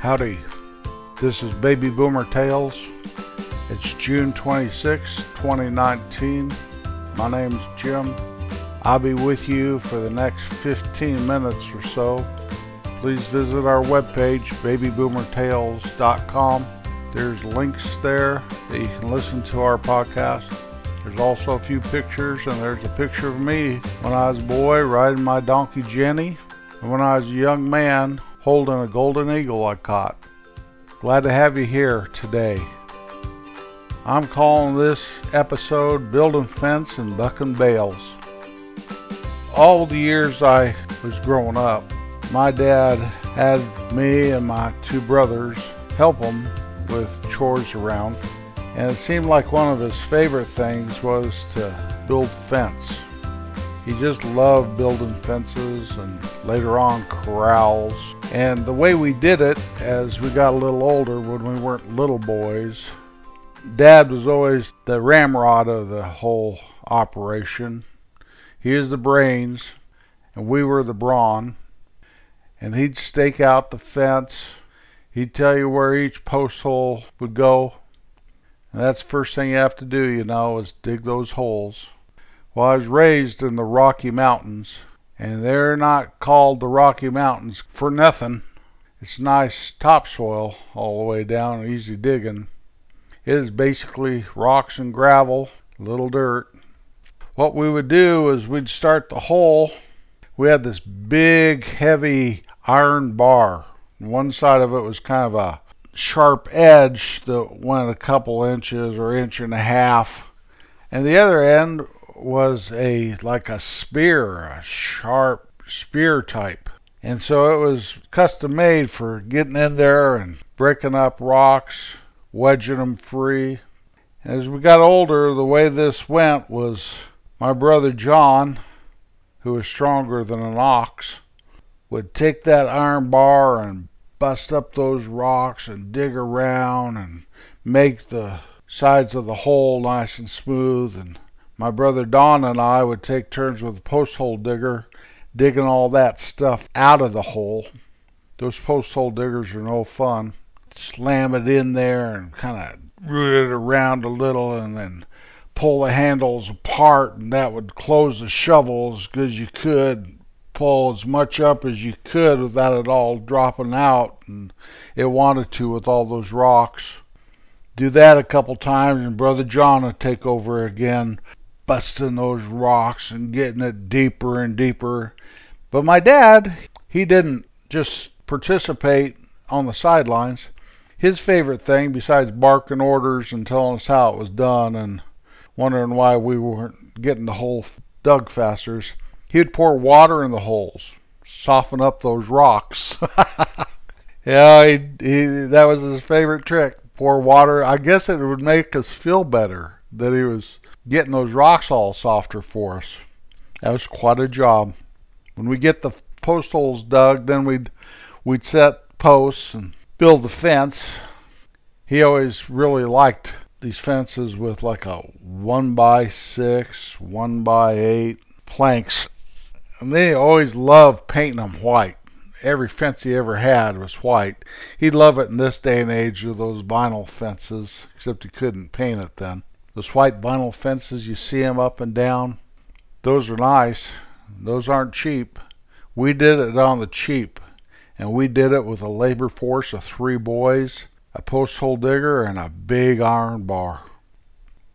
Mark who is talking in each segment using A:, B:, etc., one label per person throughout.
A: Howdy. This is Baby Boomer Tales. It's June 26, 2019. My name's Jim. I'll be with you for the next 15 minutes or so. Please visit our webpage, babyboomertales.com. There's links there that you can listen to our podcast. There's also a few pictures, and there's a picture of me when I was a boy riding my donkey Jenny, and when I was a young man holding a golden eagle I caught. Glad to have you here today. I'm calling this episode Building Fence and Bucking Bales. All the years I was growing up, my dad had me and my two brothers help him with chores around, and it seemed like one of his favorite things was to build fence. He just loved building fences and later on corrals. And the way we did it as we got a little older when we weren't little boys, Dad was always the ramrod of the whole operation. He is the brains, and we were the brawn. And he'd stake out the fence. He'd tell you where each post hole would go. And that's the first thing you have to do, you know, is dig those holes. Well, I was raised in the Rocky Mountains, and they're not called the Rocky Mountains for nothing. It's nice topsoil all the way down, easy digging. It is basically rocks and gravel, little dirt. What we would do is we'd start the hole. We had this big, heavy iron bar. One side of it was kind of a sharp edge that went a couple inches or inch and a half. And the other end was a like a spear, a sharp spear type. And so it was custom made for getting in there and breaking up rocks, wedging them free. As we got older, the way this went was my brother John, who was stronger than an ox, would take that iron bar and bust up those rocks and dig around and make the sides of the hole nice and smooth and my brother Don and I would take turns with the post hole digger, digging all that stuff out of the hole. Those post hole diggers are no fun. Slam it in there and kind of root it around a little and then pull the handles apart, and that would close the shovel as good as you could. Pull as much up as you could without it all dropping out, and it wanted to with all those rocks. Do that a couple times, and Brother John would take over again busting those rocks and getting it deeper and deeper. But my dad, he didn't just participate on the sidelines. His favorite thing, besides barking orders and telling us how it was done and wondering why we weren't getting the hole dug faster, he would pour water in the holes, soften up those rocks. yeah, he, he, that was his favorite trick. Pour water. I guess it would make us feel better that he was getting those rocks all softer for us. That was quite a job. When we get the post holes dug, then we'd we'd set posts and build the fence. He always really liked these fences with like a one by six, one by eight planks. And they always loved painting them white. Every fence he ever had was white. He'd love it in this day and age with those vinyl fences, except he couldn't paint it then. Those white vinyl fences, you see them up and down. Those are nice. Those aren't cheap. We did it on the cheap, and we did it with a labor force of three boys, a post hole digger, and a big iron bar.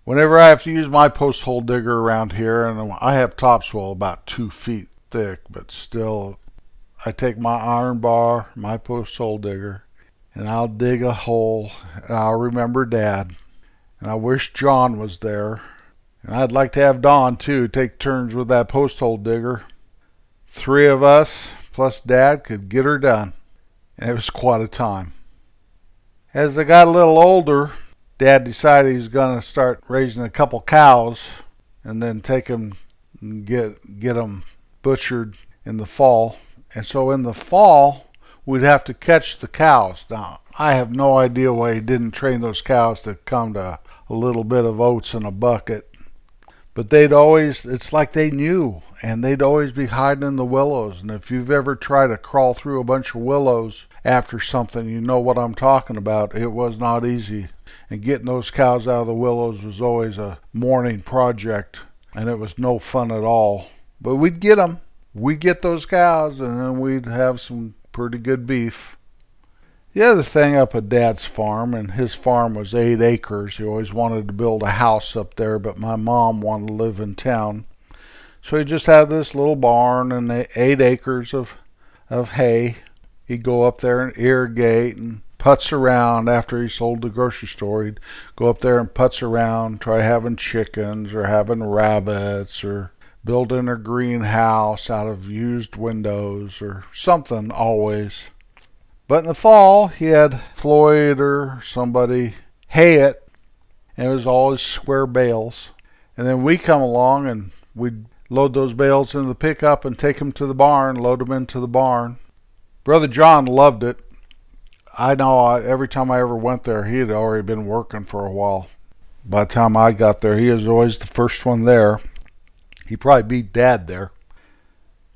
A: Whenever I have to use my post hole digger around here, and I have topsoil about two feet thick, but still, I take my iron bar, my post hole digger, and I'll dig a hole, and I'll remember Dad and I wish John was there. And I'd like to have Don, too, take turns with that post hole digger. Three of us, plus Dad, could get her done. And it was quite a time. As I got a little older, Dad decided he was going to start raising a couple cows and then take them and get, get them butchered in the fall. And so in the fall, we'd have to catch the cows. Now, I have no idea why he didn't train those cows to come to a little bit of oats in a bucket. But they'd always, it's like they knew, and they'd always be hiding in the willows. And if you've ever tried to crawl through a bunch of willows after something, you know what I'm talking about. It was not easy. And getting those cows out of the willows was always a morning project, and it was no fun at all. But we'd get them. We'd get those cows, and then we'd have some pretty good beef. The other thing up at Dad's farm, and his farm was eight acres. He always wanted to build a house up there, but my mom wanted to live in town. So he just had this little barn and eight acres of, of hay. He'd go up there and irrigate and putz around after he sold the grocery store. He'd go up there and putz around, try having chickens or having rabbits or building a greenhouse out of used windows or something always. But in the fall, he had Floyd or somebody hay it, and it was always square bales. And then we come along and we'd load those bales into the pickup and take them to the barn, load them into the barn. Brother John loved it. I know I, every time I ever went there, he had already been working for a while. By the time I got there, he was always the first one there. He probably beat Dad there.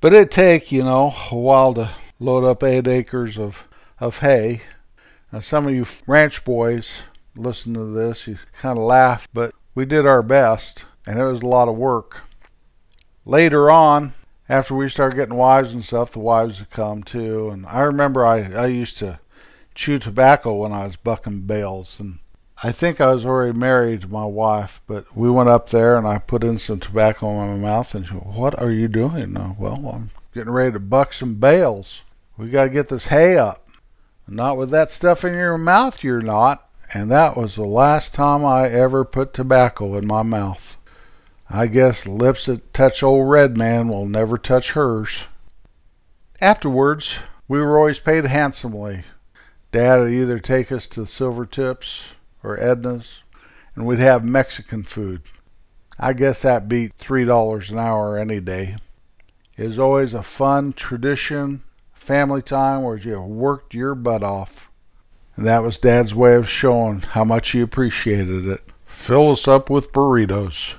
A: But it'd take, you know, a while to load up eight acres of of hay. Now, some of you ranch boys listen to this, you kind of laugh, but we did our best, and it was a lot of work. Later on, after we started getting wives and stuff, the wives would come too. And I remember I, I used to chew tobacco when I was bucking bales. And I think I was already married to my wife, but we went up there and I put in some tobacco in my mouth. And she went, What are you doing? well, I'm getting ready to buck some bales. We got to get this hay up. Not with that stuff in your mouth, you're not. And that was the last time I ever put tobacco in my mouth. I guess lips that touch old Red Man will never touch hers. Afterwards, we were always paid handsomely. Dad would either take us to Silvertips or Edna's, and we'd have Mexican food. I guess that beat $3 an hour any day. It was always a fun tradition family time where you worked your butt off. And that was Dad's way of showing how much he appreciated it. Fill us up with burritos.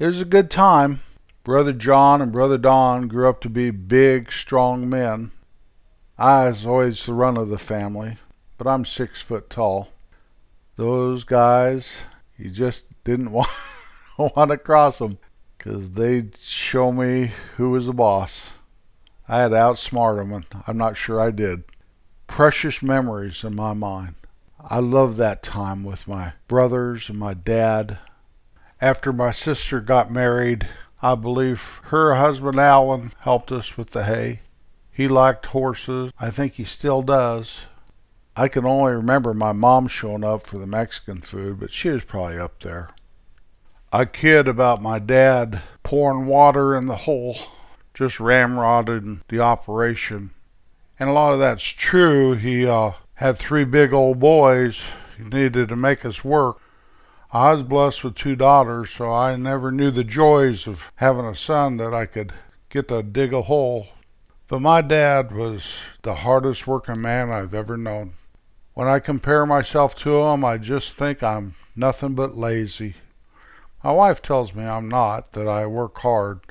A: It was a good time. Brother John and Brother Don grew up to be big, strong men. I was always the run of the family, but I'm six foot tall. Those guys, you just didn't want, want to cross them because they'd show me who was the boss. I had to outsmart them, and I'm not sure I did. Precious memories in my mind. I love that time with my brothers and my dad. After my sister got married, I believe her husband Alan helped us with the hay. He liked horses. I think he still does. I can only remember my mom showing up for the Mexican food, but she was probably up there. I kid about my dad pouring water in the hole just ramrodded the operation. And a lot of that's true. He uh, had three big old boys. He needed to make us work. I was blessed with two daughters, so I never knew the joys of having a son that I could get to dig a hole. But my dad was the hardest working man I've ever known. When I compare myself to him, I just think I'm nothing but lazy. My wife tells me I'm not, that I work hard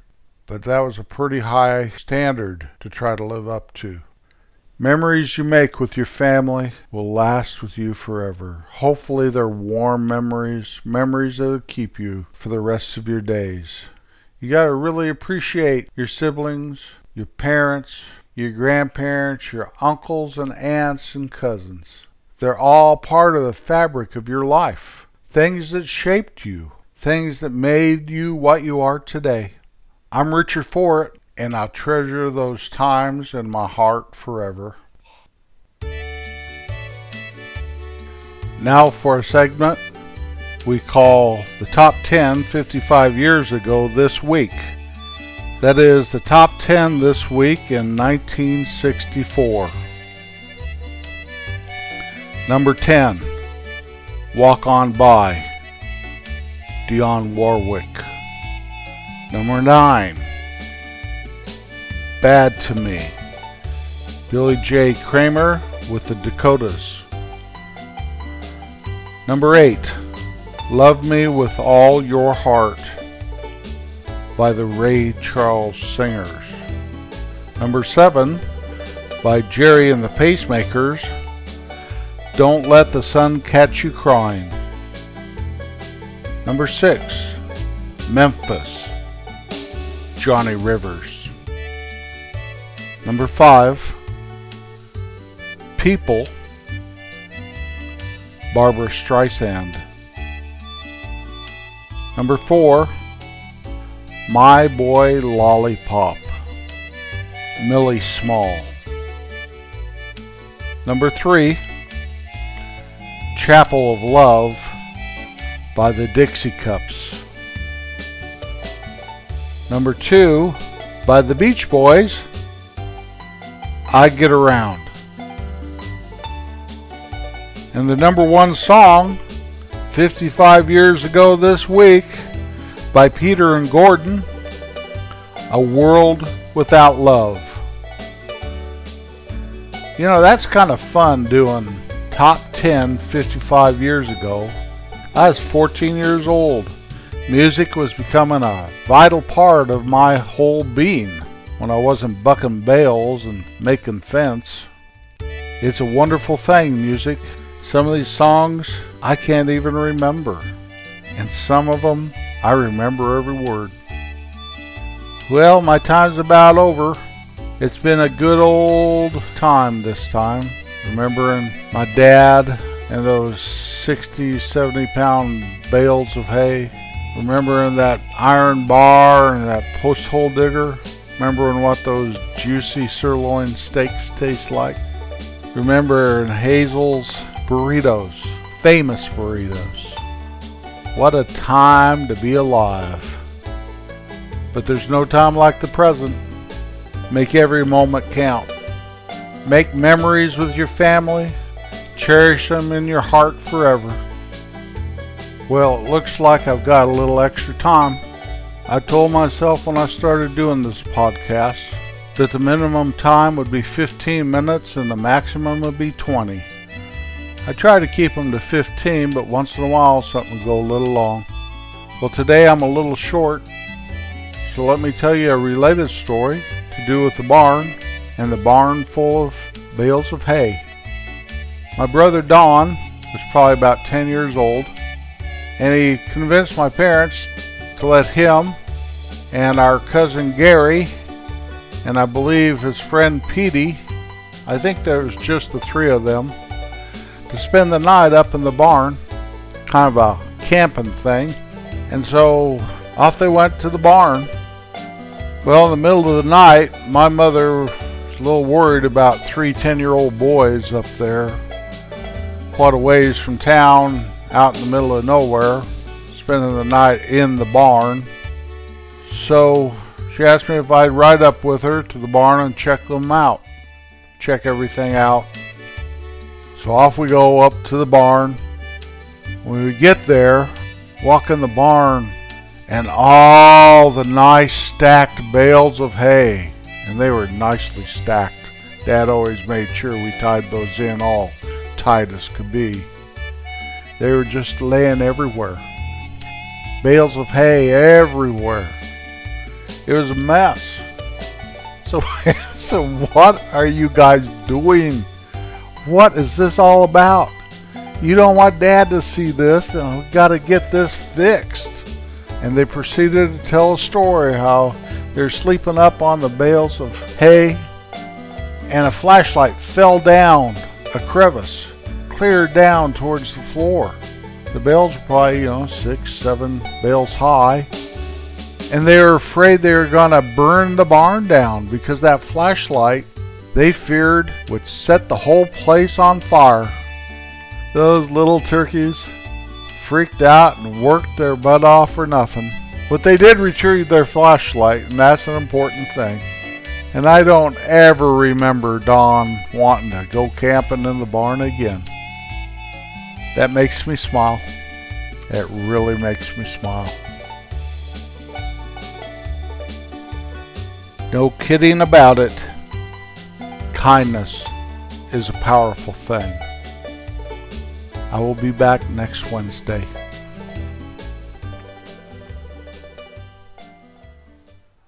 A: but that was a pretty high standard to try to live up to. Memories you make with your family will last with you forever. Hopefully, they're warm memories, memories that'll keep you for the rest of your days. You got to really appreciate your siblings, your parents, your grandparents, your uncles and aunts and cousins. They're all part of the fabric of your life. Things that shaped you, things that made you what you are today. I'm Richard Fort, and I'll treasure those times in my heart forever. Now for a segment we call the Top 10 55 Years Ago This Week. That is the top 10 this week in 1964. Number 10, Walk On By, Dionne Warwick. Number 9. Bad to Me. Billy J. Kramer with the Dakotas. Number 8. Love Me with All Your Heart. by the Ray Charles Singers. Number 7 by Gerry and the Pacemakers, Don't Let the Sun Catch You Crying. Number 6 Memphis, Johnny Rivers. Number 5 People, Barbra Streisand. Number four, My Boy Lollipop, Millie Small. Number three, Chapel of Love by the Dixie Cups. Number two, by the Beach Boys, I Get Around. And the number one song 55 years ago this week by Peter and Gordon A World Without Love. You know, that's kind of fun doing top 10 55 years ago. I was 14 years old. Music was becoming a vital part of my whole being when I wasn't bucking bales and making fence. It's a wonderful thing, music. Some of these songs I can't even remember, and some of them I remember every word. Well, my time's about over. It's been a good old time this time, remembering my dad and those 60, 70 pound bales of hay, remembering that iron bar and that post hole digger, remembering what those juicy sirloin steaks taste like, remembering Hazel's burritos, famous burritos. What a time to be alive. But there's no time like the present. Make every moment count. Make memories with your family. Cherish them in your heart forever. Well, it looks like I've got a little extra time. I told myself when I started doing this podcast that the minimum time would be 15 minutes and the maximum would be 20. I try to keep them to 15, but once in a while something will go a little long. Well, today I'm a little short, so let me tell you a related story to do with the barn and the barn full of bales of hay. My brother Don was probably about 10 years old, and he convinced my parents to let him and our cousin Gary and I believe his friend Petey, I think there was just the three of them, to spend the night up in the barn, kind of a camping thing. And so off they went to the barn. Well, in the middle of the night, my mother was a little worried about three 10 year old boys up there, quite a ways from town, out in the middle of nowhere, spending the night in the barn. So she asked me if I'd ride up with her to the barn and check them out, check everything out. So off we go up to the barn. When we get there, walk in the barn, and all the nice stacked bales of hay, and they were nicely stacked. Dad always made sure we tied those in all tight as could be. They were just laying everywhere. Bales of hay everywhere. It was a mess. So, so what are you guys doing? What is this all about? You don't want dad to see this, and we've got to get this fixed. And they proceeded to tell a story how they're sleeping up on the bales of hay, and a flashlight fell down a crevice, clear down towards the floor. The bales were probably, you know, six, seven bales high. And they were afraid they were going to burn the barn down because that flashlight they feared would set the whole place on fire. Those little turkeys freaked out and worked their butt off for nothing. But they did retrieve their flashlight, and that's an important thing. And I don't ever remember Don wanting to go camping in the barn again. That makes me smile. It really makes me smile. No kidding about it kindness is a powerful thing. I will be back next Wednesday.